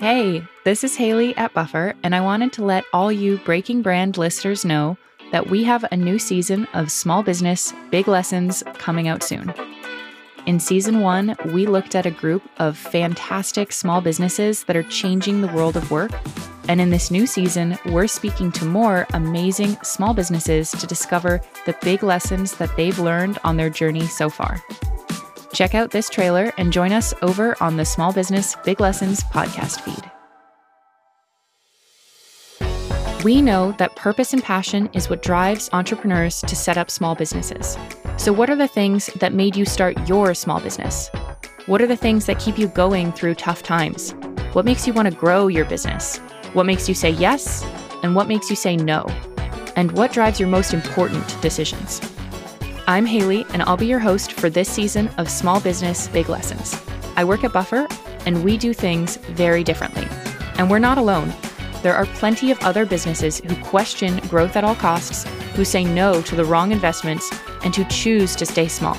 Hey, this is Haley at Buffer, and I wanted to let all you Breaking Brand listeners know that we have a new season of Small Business Big Lessons coming out soon. In season one, we looked at a group of fantastic small businesses that are changing the world of work. And in this new season, we're speaking to more amazing small businesses to discover the big lessons that they've learned on their journey so far. Check out this trailer and join us over on the Small Business Big Lessons podcast feed. We know that purpose and passion is what drives entrepreneurs to set up small businesses. So, what are the things that made you start your small business? What are the things that keep you going through tough times? What makes you want to grow your business? What makes you say yes? And what makes you say no? And what drives your most important decisions? I'm Haley, and I'll be your host for this season of Small Business Big Lessons. I work at Buffer, and we do things very differently. And we're not alone. There are plenty of other businesses who question growth at all costs, who say no to the wrong investments, and who choose to stay small.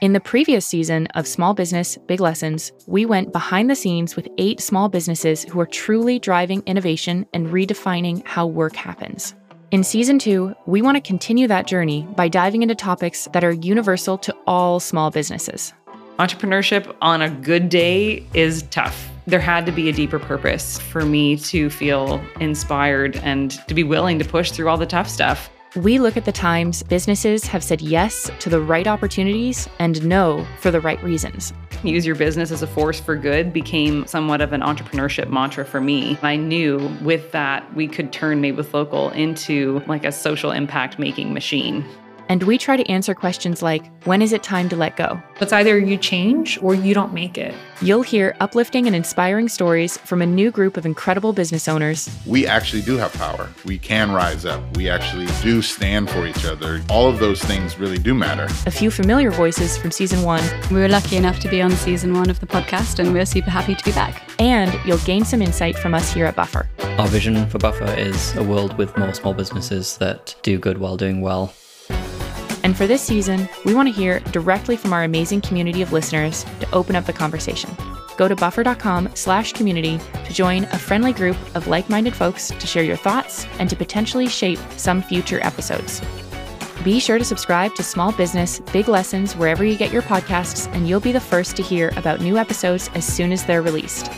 In the previous season of Small Business Big Lessons, we went behind the scenes with eight small businesses who are truly driving innovation and redefining how work happens. In season two, we want to continue that journey by diving into topics that are universal to all small businesses. Entrepreneurship on a good day is tough there had to be a deeper purpose for me to feel inspired and to be willing to push through all the tough stuff. We look at the times businesses have said yes to the right opportunities and no for the right reasons. Use your business as a force for good became somewhat of an entrepreneurship mantra for me. I knew with that we could turn Made with Local into like a social impact making machine. And we try to answer questions like when is it time to let go? It's either you change or you don't make it. You'll hear uplifting and inspiring stories from a new group of incredible business owners. We actually do have power. We can rise up. We actually do stand for each other. All of those things really do matter. A few familiar voices from season one. We were lucky enough to be on season one of the podcast, and we're super happy to be back. And you'll gain some insight from us here at Buffer. Our vision for Buffer is a world with more small businesses that do good while doing well. And for this season, we want to hear directly from our amazing community of listeners to open up the conversation. Go to buffer.com slash community to join a friendly group of like-minded folks to share your thoughts and to potentially shape some future episodes. Be sure to subscribe to Small Business Big Lessons wherever you get your podcasts, and you'll be the first to hear about new episodes as soon as they're released.